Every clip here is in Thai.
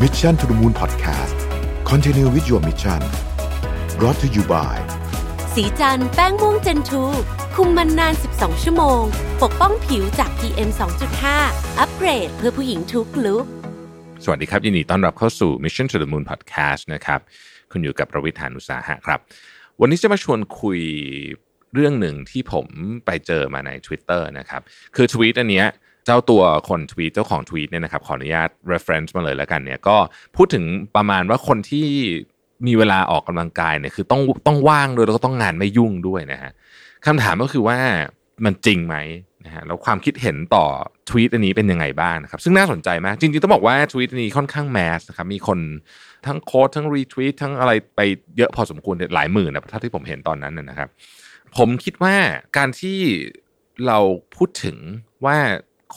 Mission to the Moon Podcast Continue with your mission brought to you by สีจันแป้งม่วงเจนทูคุมมันนาน 12 ชั่วโมง ปกป้องผิวจาก PM 2.5 อัปเกรดเพื่อผู้หญิงทุกลุกสวัสดีครับ ยินดีต้อนรับเข้าสู่ Mission to the Moon Podcast นะครับ คุณอยู่กับประวิทยานุสาหะครับ วันนี้จะมาชวนคุยเรื่องหนึ่งที่ผมไปเจอมาใน Twitter นะครับ คือทวีตอันเนี้ยเจ้าตัวคนทวีตเจ้าของทวีตเนี่ยนะครับขออนุญาต reference มาเลยแล้วกันเนี่ยก็พูดถึงประมาณว่าคนที่มีเวลาออกกำลังกายเนี่ยคือต้องต้องว่างด้วยแล้วก็ต้องงานไม่ยุ่งด้วยนะฮะคำถามก็คือว่ามันจริงไหมนะฮะแล้วความคิดเห็นต่อทวีตอันนี้เป็นยังไงบ้างนะครับซึ่งน่าสนใจมากจริงๆต้องบอกว่าทวีตอันนี้ค่อนข้างแมสนะครับมีคนทั้งโค้ดทั้งรีทวีตทั้งอะไรไปเยอะพอสมควรหลายหมื่นนะเท่าที่ผมเห็นตอนนั้นนะครับ ผมคิดว่าการที่เราพูดถึงว่า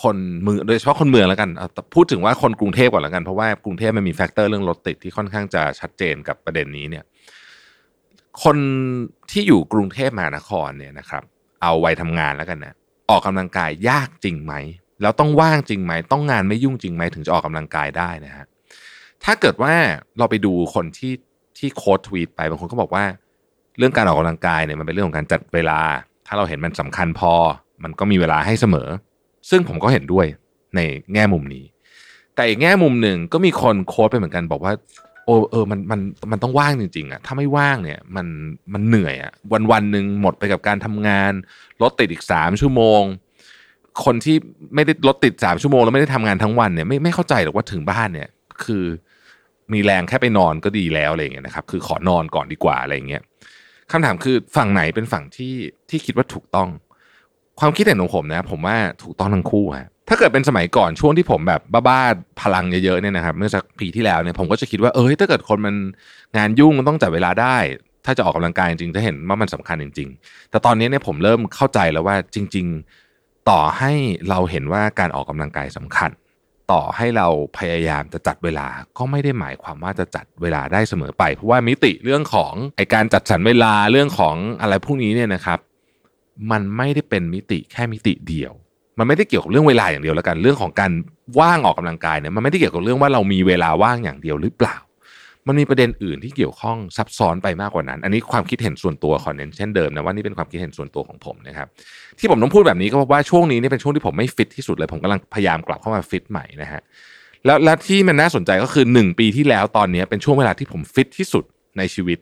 คนเมืองโดยเฉพาะคนเมืองแล้วกันพูดถึงว่าคนกรุงเทพก่อนแล้วกัน เพราะว่ากรุงเทพมันมีแฟกเตอร์เรื่องรถติดที่ค่อนข้างจะชัดเจนกับประเด็นนี้เนี่ย คนที่อยู่กรุงเทพมหานครเนี่ยนะครับ เอาวัยทำงานแล้วกันนะออกกำลังกายยากจริงไหมแล้วต้องว่างจริงไหมต้องงานไม่ยุ่งจริงไหมถึงจะออกกำลังกายได้นะฮะถ้าเกิดว่าเราไปดูคนที่ที่โค้ดทวีตไปบางคนก็บอกว่า เรื่องการออกกำลังกายเนี่ยมันเป็นเรื่องของการจัดเวลา ถ้าเราเห็นมันสำคัญพอ มันก็มีเวลาให้เสมอ ซึ่งผมก็เห็นด้วยในแง่มุมนี้ แต่อีกแง่มุมหนึ่งก็มีคนโค้ดไปเหมือนกันบอกว่า โอ้เออมันมันมันต้องว่างจริงๆอะถ้าไม่ว่างเนี่ยมันมันเหนื่อยอะวันวันหนึ่งหมดไปกับการทำงานรถติดอีกสามชั่วโมง คนที่ไม่ได้รถติดสามชั่วโมงแล้วไม่ได้ทำงานทั้งวันเนี่ยไม่ไม่เข้าใจหรอกว่าถึงบ้านเนี่ย คือมีแรงแค่ไปนอนก็ดีแล้วอะไรอย่างเงี้ยนะครับคือขอนอนก่อนดีกว่าอะไรอย่างเงี้ยคำถามคือฝั่งไหนเป็นฝั่งที่ที่คิดว่าถูกต้อง ความคิดเห็นของผมนะ ผมว่าถูกต้องทั้งคู่ฮะถ้าเกิดเป็นสมัยก่อนช่วงที่ผมแบบบ้าๆพลังเยอะๆเนี่ยนะครับเมื่อสักปีที่แล้วเนี่ยผมก็จะคิดว่าเออถ้าเกิดคนมันงานยุ่งมันต้องจัดเวลาได้ ถ้าจะออกกำลังกายจริงๆถ้าเห็นว่ามันสำคัญจริง ๆ แต่ตอนนี้เนี่ยผมเริ่มเข้าใจแล้วว่าจริง ๆ ต่อให้เราเห็นว่าการออกกำลังกายสำคัญ ต่อให้เราพยายามจะจัดเวลาก็ไม่ได้หมายความว่าจะจัดเวลาได้เสมอไป เพราะว่ามิติเรื่องของไอการจัดสรรเวลาเรื่องของอะไรพวกนี้เนี่ยนะครับ มันไม่ได้เป็นมิติแค่มิติเดียว มันไม่ได้เกี่ยวกับเรื่องเวลาอย่างเดียวแล้วกัน เรื่องของการว่างออกกำลังกายเนี่ยมันไม่ได้เกี่ยวกับเรื่องว่าเรามีเวลาว่างอย่างเดียวหรือเปล่า มันมีประเด็นอื่นที่เกี่ยวข้องซับซ้อนไปมากกว่านั้น อันนี้ความคิดเห็นส่วนตัวขอเน้นเช่นเดิมนะว่านี่เป็นความคิดเห็นส่วนตัวของผมนะครับ ที่ผมต้องพูดแบบนี้ก็เพราะว่าช่วงนี้นี่เป็นช่วงที่ผมไม่ฟิตที่สุดเลยผมกำลังพยายามกลับเข้ามาฟิตใหม่นะฮะแล้วและที่มันน่าสนใจก็คือ 1 ปีที่แล้วตอนนี้เป็นช่วงเวลาที่ผมฟิตที่สุดในชีวิต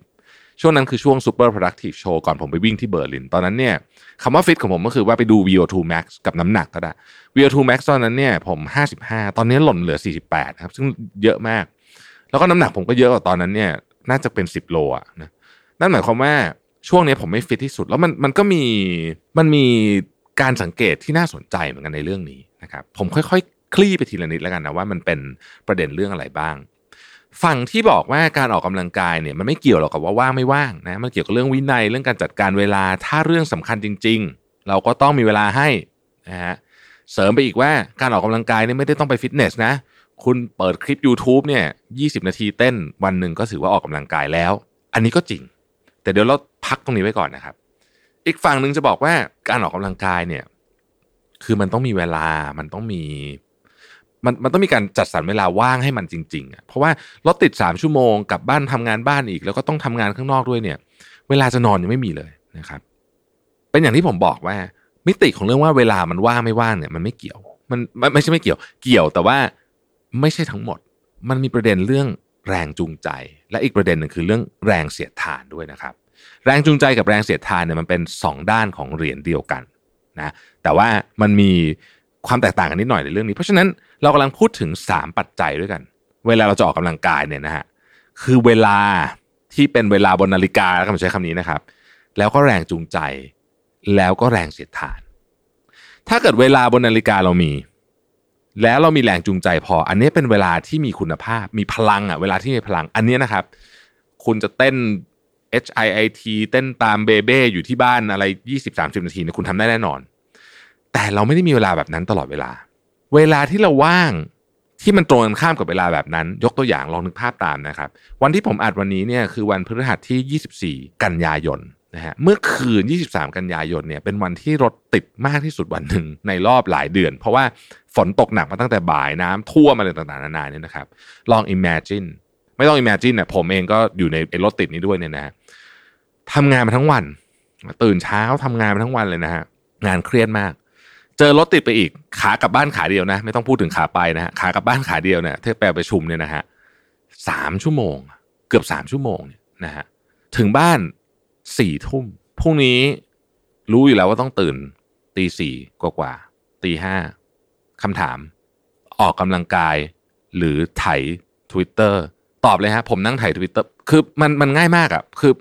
ช่วงนั้นคือช่วง Super Productive Show ก่อนผมไปวิ่งที่เบอร์ลิน ตอนนั้นเนี่ยคำว่าฟิตของผมก็คือว่าไปดู VO2 Max กับน้ำหนักก็ได้ VO2 Max ตอนนั้นเนี่ยผม 55 ตอนนี้หล่นเหลือ 48ครับซึ่งเยอะมาก แล้วก็น้ำหนักผมก็เยอะกว่าตอนนั้นเนี่ยน่าจะเป็น 10 โลอะนะนั่นหมายความว่าช่วงนี้ผมไม่ฟิตที่สุด แล้วมันมันก็มีมันมีการสังเกตที่น่าสนใจเหมือนกันในเรื่องนี้นะครับผมค่อยๆคลี่ไปทีละนิดแล้วกันนะว่ามันเป็นประเด็นเรื่องอะไรบ้าง ฝั่งที่บอกว่าการออกกำลังกายเนี่ยมันไม่เกี่ยวหรอกกับว่าว่างไม่ว่างนะมันเกี่ยวกับเรื่องวินัยเรื่องการจัดการเวลาถ้าเรื่องสำคัญจริง ๆ เราก็ต้องมีเวลาให้นะฮะเสริมไปอีกว่าการออกกำลังกายเนี่ยไม่ได้ต้องไปฟิตเนสนะคุณเปิดคลิป YouTube เนี่ย20 นาทีเต้นวันหนึ่งก็ถือว่าออกกำลังกายแล้ว อันนี้ก็จริง แต่เดี๋ยวเราพักตรงนี้ไว้ก่อนนะครับ อีกฝั่งหนึ่งจะบอกว่าการออกกำลังกายเนี่ยคือมันต้องมีเวลามันต้องมี มันมันต้องมีการจัดสรรเวลาว่างให้มันจริงๆอะเพราะว่ารถติดสามชั่วโมงกลับบ้านทำงานบ้านอีก แล้วก็ต้องทำงานข้างนอกด้วยเนี่ย เวลาจะนอนยังไม่มีเลยนะครับ เป็นอย่างที่ผมบอกว่า มิติของเรื่องว่าเวลามันว่างไม่ว่างเนี่ย มันไม่เกี่ยว มันไม่ไม่ใช่ไม่เกี่ยว เกี่ยวแต่ว่าไม่ใช่ทั้งหมด มันมีประเด็นเรื่องแรงจูงใจ และอีกประเด็นหนึ่งคือเรื่องแรงเสียดทานด้วยนะครับ แรงจูงใจกับแรงเสียดทานเนี่ยมันเป็นสองด้านของเหรียญเดียวกันนะแต่ว่ามันมี ความแตกต่างกันนิดหน่อยในเรื่องนี้ เพราะฉะนั้นเรากำลังพูดถึง 3 ปัจจัยด้วยกัน เวลาเราจะออกกำลังกายเนี่ยนะฮะคือเวลาที่เป็นเวลาบนนาฬิกาแล้วผมใช้คำนี้นะครับ แล้วก็แรงจูงใจ แล้วก็แรงเสียดทาน ถ้าเกิดเวลาบนนาฬิกาเรามี แล้วเรามีแรงจูงใจพอ อันนี้เป็นเวลาที่มีคุณภาพ มีพลังอะ เวลาที่มีพลัง อันนี้นะครับ คุณจะเต้น HIIT เต้นตามเบเบ้อยู่ที่บ้านอะไร 20-30 นาทีเนี่ยคุณทำได้แน่นอน แต่เราไม่ได้มีเวลาแบบนั้นตลอดเวลา เวลาที่เราว่างที่มันตรงกันข้ามกับเวลาแบบนั้น ยกตัวอย่างลองนึกภาพตามนะครับ วันที่ผมอัดวันนี้เนี่ยคือวันพฤหัสที่ 24 กันยายนนะฮะเมื่อคืน 23 กันยายนเนี่ยเป็นวันที่รถติดมากที่สุดวันหนึ่งในรอบหลายเดือน เพราะว่าฝนตกหนักมาตั้งแต่บ่ายน้ำท่วมอะไรต่างๆนานาเนี่ยนะครับ ลอง imagine ไม่ต้อง imagine นะผมเองก็อยู่ในรถติดนี้ด้วยเนี่ยนะทำงานมาทั้งวัน ตื่นเช้าทำงานมาทั้งวันเลยนะฮะงานเครียดมาก เจอรถติดไปอีก ขากลับบ้านขาเดียวนะ ไม่ต้องพูดถึงขาไปนะฮะขากลับบ้านขาเดียวเนี่ยที่ไปประชุมเนี่ยนะฮะสามชั่วโมง เกือบสามชั่วโมงเนี่ยนะฮะถึงบ้านสี่ทุ่มพรุ่งนี้รู้อยู่แล้วว่าต้องตื่นตีสี่กว่าๆตีห้าคำถาม ออกกำลังกาย หรือไถ Twitter ตอบเลยฮะ ผมนั่งไถ Twitter คือมันมันง่ายมากอะคือ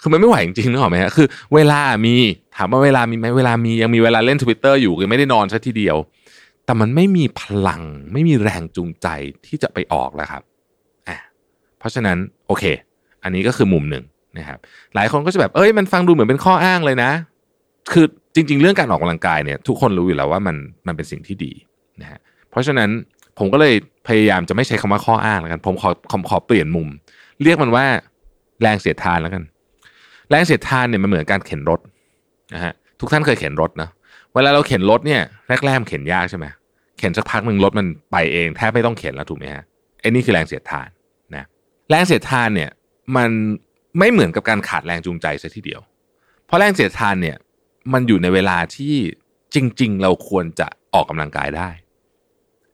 คือมันไม่ไหวจริงๆนึกออกไหมฮะคือ เวลามี ถามว่าเวลามีไหมเวลามียังมีเวลาเล่น Twitter อยู่ยังไม่ได้นอนซะทีเดียว แต่มันไม่มีพลังไม่มีแรงจูงใจที่จะไปออกแล้วครับอะเพราะฉะนั้นโอเค อันนี้ก็คือมุมหนึ่งนะครับ หลายคนก็จะแบบเอ้ยมันฟังดูเหมือนเป็นข้ออ้างเลยนะ คือจริง ๆ เรื่องการออกกำลังกายเนี่ย ทุกคนรู้อยู่แล้วว่ามันมันเป็นสิ่งที่ดีนะฮะเพราะฉะนั้นผมก็เลยพยายามจะไม่ใช้คำว่าข้ออ้างแล้วกันผมขอขอขอเปลี่ยนมุม เรียกมันว่าแรงเสียดทานแล้วกัน แรงเสียดทานเนี่ยมันเหมือนการเข็นรถ นะฮะทุกท่านเคยเข็นรถนะเวลาเราเข็นรถเนี่ยแรกๆมันเข็นยากใช่ไหมเข็นสักพักหนึ่งรถมันไปเองแทบไม่ต้องเข็นแล้วถูกไหมฮะไอ้นี่คือแรงเสียดทานนะแรงเสียดทานเนี่ยมันไม่เหมือนกับการขาดแรงจูงใจซะทีเดียว เพราะแรงเสียดทานเนี่ยมันอยู่ในเวลาที่จริง ๆ เราควรจะออกกำลังกายได้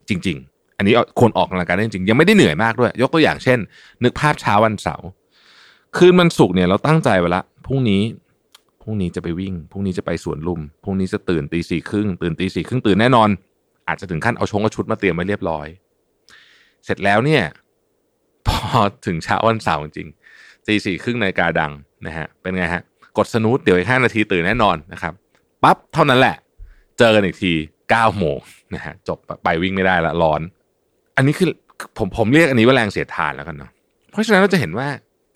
จริง ๆ อันนี้ควรออกกำลังกายได้จริงยังไม่ได้เหนื่อยมากด้วย ยกตัวอย่างเช่น นึกภาพเช้าวันเสาร์คืนวันศุกร์เนี่ยเราตั้งใจไว้ละพรุ่งนี้ รุ่งนี้จะไปวิ่งพรุ่งนี้จะไปสวนลุมพรุ่งนี้จะตื่นตีสี่ครึ่งตื่นตีสี่ครึ่งตื่นแน่นอน อาจจะถึงขั้นเอาชงเอาชุดมาเตรียมไว้เรียบร้อย เสร็จแล้วเนี่ย พอถึงเช้าวันเสาร์จริงตีสี่ครึ่งในกาดังนะฮะเป็นไงฮะกดสนุตเดี๋ยวอีกห้านาทีตื่นแน่นอนนะครับปั๊บเท่านั้นแหละ เจอกันอีกทีเก้าโมงนะฮะจบไปวิ่งไม่ได้ละร้อน อันนี้คือผมผมเรียกอันนี้ว่าแรงเสียดทานแล้วกันเนาะเพราะฉะนั้นเราจะเห็นว่า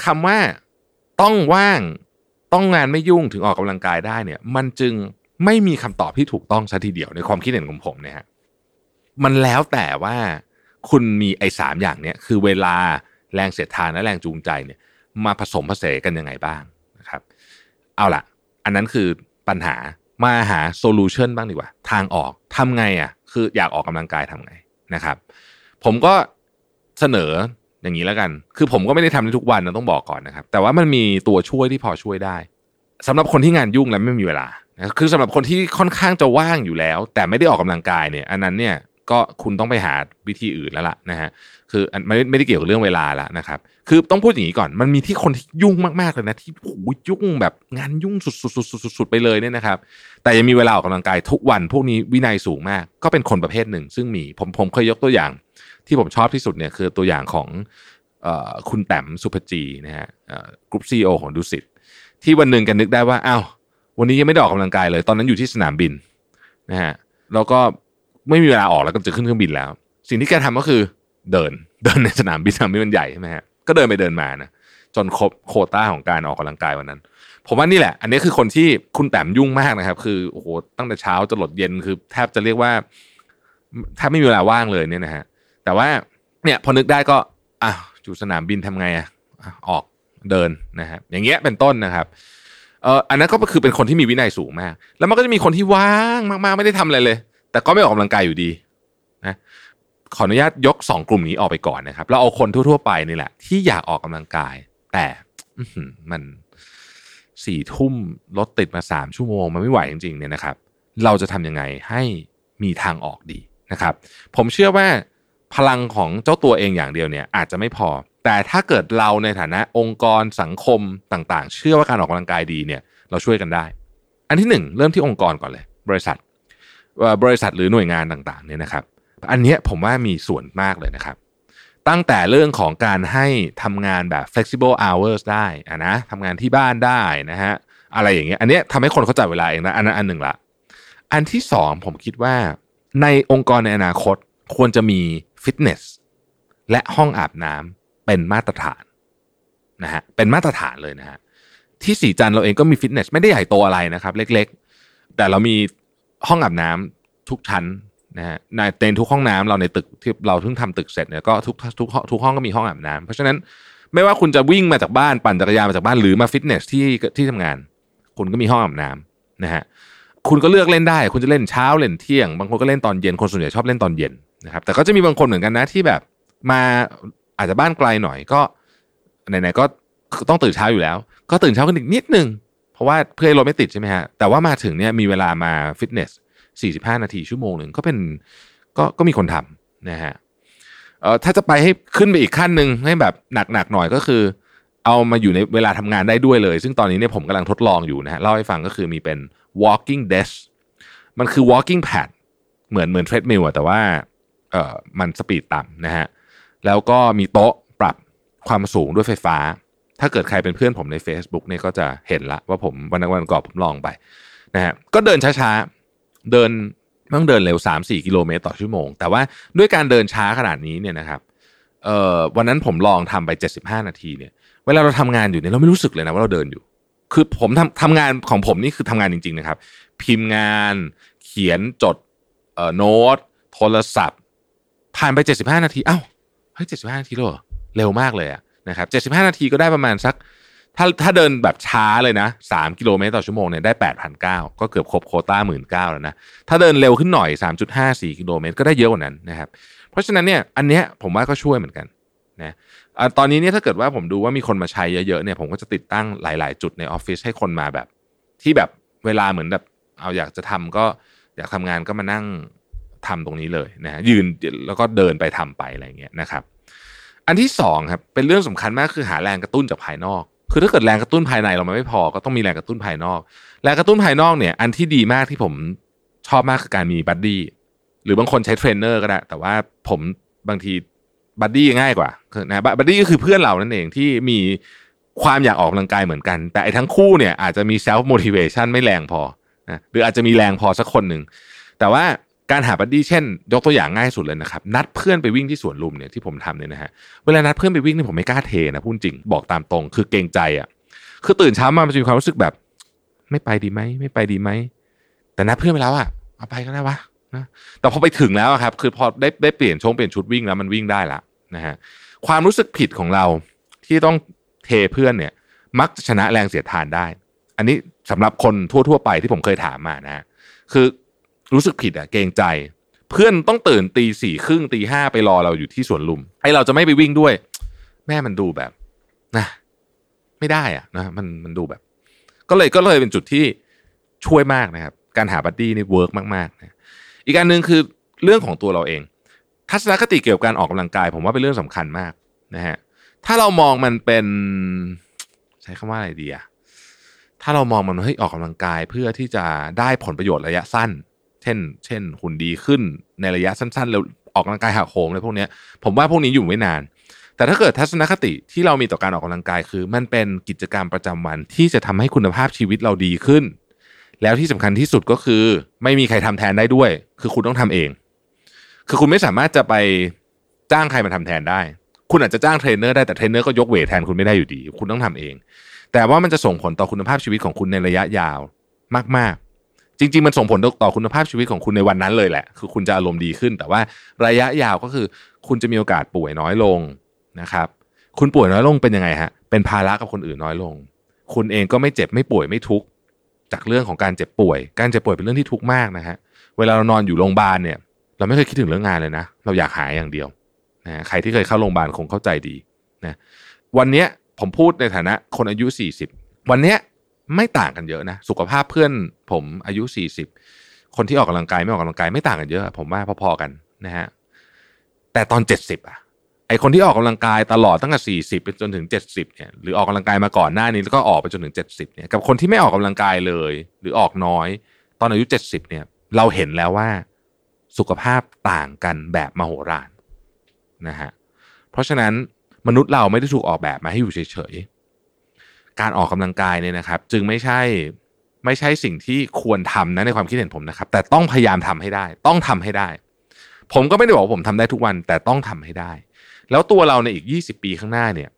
คำว่าต้องว่าง ต้องงานไม่ยุ่งถึงออกกำลังกายได้เนี่ย มันจึงไม่มีคำตอบที่ถูกต้องซะทีเดียวในความคิดเห็นของผมเนี่ยฮะมันแล้วแต่ว่าคุณมีไอ้สามอย่างเนี้ยคือเวลาแรงเสียดทานและแรงจูงใจเนี่ย มาผสมผสานกันยังไงบ้างนะครับ เอาล่ะ อันนั้นคือปัญหามาหาโซลูชันบ้างดีกว่า ทางออกทำไงอะ คืออยากออกกำลังกายทำไงนะครับ ผมก็เสนอ อย่างนี้แล้วกัน คือผมก็ไม่ได้ทำในทุกวันนะต้องบอกก่อนนะครับ แต่ว่ามันมีตัวช่วยที่พอช่วยได้สำหรับคนที่งานยุ่งและไม่มีเวลา คือสำหรับคนที่ค่อนข้างจะว่างอยู่แล้ว แต่ไม่ได้ออกกำลังกายเนี่ย อันนั้นเนี่ยก็คุณต้องไปหาวิธีอื่นแล้วล่ะนะฮะ คือไม่ไม่ได้เกี่ยวกับเรื่องเวลาแล้วนะครับ คือต้องพูดอย่างนี้ก่อน มันมีที่คนที่ยุ่งมากๆเลยนะที่โอ้ยุ่งแบบงานยุ่งสุดๆๆๆไปเลยเนี่ยนะครับ แต่ยังมีเวลาออกกำลังกายทุกวัน พวกนี้วินัยสูงมาก ก็เป็นคนประเภทหนึ่ง ซึ่งมีผมผมเคยยกตัวอย่าง ที่ผมชอบที่สุดเนี่ยคือตัวอย่างของคุณแต้มสุภจีนะฮะกรุ๊ปซีอของดูสิตที่วันหนึ่งกันนึกได้ว่าอ้าววันนี้ยังไม่ได้ออกกำลังกายเลย ตอนนั้นอยู่ที่สนามบินนะฮะแล้วก็ไม่มีเวลาออกแล้วก็จะขึ้นเครื่องบินแล้ว สิ่งที่แกทำก็คือเดินเดินในสนามบินสนามบินมันใหญ่ใช่ไหมฮะก็เดินไปเดินมานะจนครบโคต้าของการออกกำลังกายวันนั้น ผมว่านี่แหละ อันนี้คือคนที่คุณแต้มยุ่งมากนะครับ คือโอ้โหตั้งแต่เช้าจนหลดเย็นคือ แทบจะเรียกว่าแทบไม่มีเวลาว่างเลยเนี่ยนะฮะ แต่ว่าเนี่ยพอนึกได้ก็อะอยู่สนามบินทำไงอะออกเดินนะครับอย่างเงี้ยเป็นต้นนะครับเอ่ออันนั้นก็คือเป็นคนที่มีวินัยสูงมาก แล้วมันก็จะมีคนที่ว่างมากๆไม่ได้ทำอะไรเลย แต่ก็ไม่ออกกำลังกายอยู่ดีนะขออนุญาตยกสองกลุ่มนี้ออกไปก่อนนะครับเราเอาคนทั่วๆไปนี่แหละ ที่อยากออกกำลังกาย แต่มันสี่ทุ่มรถติดมาสามชั่วโมง มันไม่ไหวจริงๆเนี่ยนะครับ เราจะทำยังไงให้มีทางออกดีนะครับ ผมเชื่อว่า พลังของเจ้าตัวเองอย่างเดียวเนี่ยอาจจะไม่พอ แต่ถ้าเกิดเราในฐานะองค์กรสังคมต่างๆ เชื่อว่าการออกกำลังกายดีเนี่ยเราช่วยกันได้ อันที่หนึ่งเริ่มที่องค์กรก่อนเลย บริษัทบริษัทหรือหน่วยงานต่างๆเนี่ยนะครับ อันนี้ผมว่ามีส่วนมากเลยนะครับ ตั้งแต่เรื่องของการให้ทำงานแบบ flexible hours ได้อะนะทำงานที่บ้านได้นะฮะอะไรอย่างเงี้ยอันนี้ทำให้คนเขาจัดเวลาเองนะอันนั้นอันหนึ่งละอันที่สองผมคิดว่าในองค์กรในอนาคตควรจะมี ฟิตเนสและห้องอาบน้ำเป็นมาตรฐานนะฮะเป็นมาตรฐานเลยนะฮะที่สีจันเราเองก็มีฟิตเนสไม่ได้ใหญ่โตอะไรนะครับ เล็กๆ แต่เรามีห้องอาบน้ำทุกชั้นนะฮะในเต็นทุกห้องน้ำเราในตึกที่เราเพิ่งทำตึกเสร็จเนี่ยก็ทุกทุกทุกห้องก็มีห้องอาบน้ำเพราะฉะนั้นไม่ว่าคุณจะวิ่งมาจากบ้านปั่นจักรยานมาจากบ้านหรือมาฟิตเนสที่ที่ทำงาน คุณก็มีห้องอาบน้ำนะฮะคุณก็เลือกเล่นได้ คุณจะเล่นเช้าเล่นเที่ยง บางคนก็เล่นตอนเย็นคนส่วนใหญ่ชอบเล่นตอนเย็น นะครับแต่ก็จะมีบางคนเหมือนกันนะที่แบบมาอาจจะบ้านไกลหน่อยก็ไหนๆก็ต้องตื่นเช้าอยู่แล้ว ก็ตื่นเช้ากันอีกนิดนึง เพราะว่าเพื่อให้รถไม่ติดใช่ไหมฮะแต่ว่ามาถึงเนี่ยมีเวลามาฟิตเนส 45 นาทีชั่วโมงหนึ่งก็เป็นก็ก็มีคนทำนะฮะเออถ้าจะไปให้ขึ้นไปอีกขั้นหนึ่งให้แบบหนักๆหน่อยก็คือ เอามาอยู่ในเวลาทำงานได้ด้วยเลย ซึ่งตอนนี้เนี่ยผมกำลังทดลองอยู่นะฮะเล่าให้ฟังก็คือมีเป็น walking desk มันคือ walking pad เหมือนเหมือน treadmill อะแต่ว่า เออมัน speed ต่ำนะฮะแล้วก็มีโต๊ะปรับความสูงด้วยไฟฟ้า ถ้าเกิดใครเป็นเพื่อนผมใน Facebook เนี่ยก็จะเห็นละว่าผมวันนั้นวันก่อนผมลองไปนะฮะก็เดินช้าๆ เดินต้องเดินเร็ว 3-4 กิโลเมตรต่อชั่วโมง แต่ว่าด้วยการเดินช้าขนาดนี้เนี่ยนะครับเอ่อวันนั้นผมลองทำไป 75 นาทีเนี่ยเวลาเราทำงานอยู่เนี่ยเราไม่รู้สึกเลยนะว่าเราเดินอยู่ คือผมทำทำงานของผมนี่คือทำงานจริง ๆ นะครับ พิมพ์งานเขียนจดเอ่อโน้ตโทรศัพท์ ผ่านไป 75 นาที เอ้าเฮ้ย75 นาทีแล้วเหรอเร็วมากเลยอะนะครับ75 นาทีก็ได้ประมาณสัก ถ้าถ้าเดินแบบช้าเลยนะ 3 กิโลเมตรต่อชั่วโมงเนี่ยได้ 8,900 ก็เกือบครบโคต้า 19,000 แล้วนะ ถ้าเดินเร็วขึ้นหน่อย 3.54 กิโลเมตรก็ได้เยอะกว่านั้นนะครับ เพราะฉะนั้นเนี่ยอันเนี้ยผมว่าก็ช่วยเหมือนกันนะอะตอนนี้เนี่ยถ้าเกิดว่าผมดูว่ามีคนมาใช้เยอะๆเนี่ยผมก็จะติดตั้งหลาย ๆ จุดในออฟฟิศให้คนมาแบบ ที่แบบเวลาเหมือนแบบเอาอยากจะทำก็อยากทำงานก็มานั่ง ทำตรงนี้เลยนะฮะยืนแล้วก็เดินไปทำไปอะไรเงี้ยนะครับ อันที่สองครับเป็นเรื่องสำคัญมากคือหาแรงกระตุ้นจากภายนอก คือถ้าเกิดแรงกระตุ้นภายในเรามันไม่พอก็ต้องมีแรงกระตุ้นภายนอกแรงกระตุ้นภายนอกเนี่ยอันที่ดีมากที่ผมชอบมากคือการมีบัดดี้หรือบางคนใช้เทรนเนอร์ก็ได้ แต่ว่าผมบางทีบัดดี้ง่ายกว่านะบัดดี้ก็คือเพื่อนเรานั่นเองที่มีความอยากออกกำลังกายเหมือนกัน แต่ไอ้ทั้งคู่เนี่ยอาจจะมี self motivation ไม่แรงพอนะหรืออาจจะมีแรงพอสักคนหนึ่ง แต่ว่า การหาบัดดี้เช่น ยกตัวอย่างง่ายสุดเลยนะครับนัดเพื่อนไปวิ่งที่สวนลุมเนี่ยที่ผมทำเนี่ยนะฮะเวลานัดเพื่อนไปวิ่งเนี่ยผมไม่กล้าเทนะพูดจริงบอกตามตรง คือเกรงใจอะคือตื่นเช้ามามันจะมีความรู้สึกแบบ ไม่ไปดีไหมไม่ไปดีไหมแต่นัดเพื่อนไปแล้วอะเอาไปก็ได้วะนะแต่พอไปถึงแล้วครับคือพอได้ได้เปลี่ยนชงเปลี่ยนชุดวิ่งแล้วมันวิ่งได้ละนะฮะความรู้สึกผิดของเราที่ต้องเทเพื่อนเนี่ย มักจะชนะแรงเสียดทานได้ อันนี้สำหรับคนทั่ว ๆ ไปที่ผมเคยถามมานะฮะคือ รู้สึกผิดอะเกรงใจ เพื่อนต้องตื่นตีสี่ครึ่งตีห้าไปรอเราอยู่ที่สวนลุมไอ้เราจะไม่ไปวิ่งด้วย แม่งมันดูแบบนะไม่ได้อะนะมันมันดูแบบ ก็เลยก็เลยเป็นจุดที่ช่วยมากนะครับ การหาบัดดี้นี่ work มากๆนะอีกการหนึ่งคือเรื่องของตัวเราเอง ทัศนคติเกี่ยวกับการออกกำลังกาย ผมว่าเป็นเรื่องสำคัญมากนะฮะถ้าเรามองมันเป็นใช้คำว่าอะไรดีอะถ้าเรามองมันเฮ้ยออกกำลังกายเพื่อที่จะได้ผลประโยชน์ระยะสั้น เช่น เช่นหุ่นดีขึ้นในระยะสั้นๆแล้วออกกำลังกายหักโหมอะไรพวกนี้ผมว่าพวกนี้อยู่ไม่นาน แต่ถ้าเกิดทัศนคติที่เรามีต่อการออกกำลังกายคือ มันเป็นกิจกรรมประจำวันที่จะทำให้คุณภาพชีวิตเราดีขึ้น แล้วที่สำคัญที่สุดก็คือ ไม่มีใครทำแทนได้ด้วย คือคุณต้องทำเอง คือคุณไม่สามารถจะไปจ้างใครมาทำแทนได้ คุณอาจจะจ้างเทรนเนอร์ได้แต่เทรนเนอร์ก็ยก weight แทนคุณไม่ได้อยู่ดี คุณต้องทำเอง แต่ว่ามันจะส่งผลต่อคุณภาพชีวิตของคุณในระยะยาวมากๆ จริง ๆ มันส่งผลต่อคุณภาพชีวิตของคุณในวันนั้นเลยแหละ คือคุณจะอารมณ์ดีขึ้น แต่ว่าระยะยาวก็คือ คุณจะมีโอกาสป่วยน้อยลงนะครับ คุณป่วยน้อยลงเป็นยังไงฮะ เป็นภาระกับคนอื่นน้อยลง คุณเองก็ไม่เจ็บไม่ป่วยไม่ทุกข์จากเรื่องของการเจ็บป่วย การเจ็บป่วยเป็นเรื่องที่ทุกข์มากนะฮะ เวลาเรานอนอยู่โรงพยาบาลเนี่ย เราไม่เคยคิดถึงเรื่องงานเลยนะ เราอยากหายอย่างเดียวนะใครที่เคยเข้าโรงพยาบาลคงเข้าใจดีนะ วันเนี้ยผมพูดในฐานะคนอายุ 40 วันเนี้ย ไม่ต่างกันเยอะนะ สุขภาพเพื่อนผมอายุ 40 คนที่ออกกำลังกายไม่ออกกำลังกายไม่ต่างกันเยอะ ผมว่าพอๆกันนะฮะแต่ตอน 70อะไอคนที่ออกกำลังกายตลอดตั้งแต่40ไปจนถึง70เนี่ยหรือออกกำลังกายมาก่อนหน้านี้แล้วก็ออกไปจนถึง70เนี่ยกับคนที่ไม่ออกกำลังกายเลย หรือออกน้อย ตอนอายุ70เนี่ย เราเห็นแล้วว่าสุขภาพต่างกันแบบมโหฬารนะฮะเพราะฉะนั้นมนุษย์เราไม่ได้ถูกออกแบบมาให้อยู่เฉยๆ การออกกำลังกายเนี่ยนะครับ จึงไม่ใช่ไม่ใช่สิ่งที่ควรทำนะในความคิดเห็นผมนะครับ แต่ต้องพยายามทำให้ได้ ต้องทำให้ได้ ผมก็ไม่ได้บอกว่าผมทำได้ทุกวัน แต่ต้องทำให้ได้ แล้วตัวเราในอีก 20 ปีข้างหน้าเนี่ย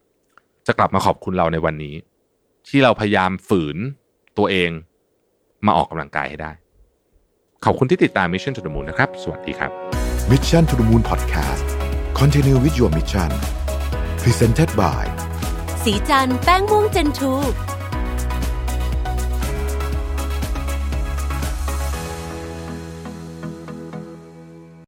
จะกลับมาขอบคุณเราในวันนี้ ที่เราพยายามฝืนตัวเองมาออกกำลังกายให้ได้ ขอบคุณที่ติดตาม Mission to the Moon นะครับ สวัสดีครับ Mission to the Moon Podcast Continue with your mission Presented by สีจันแป้งม่วงเจนทู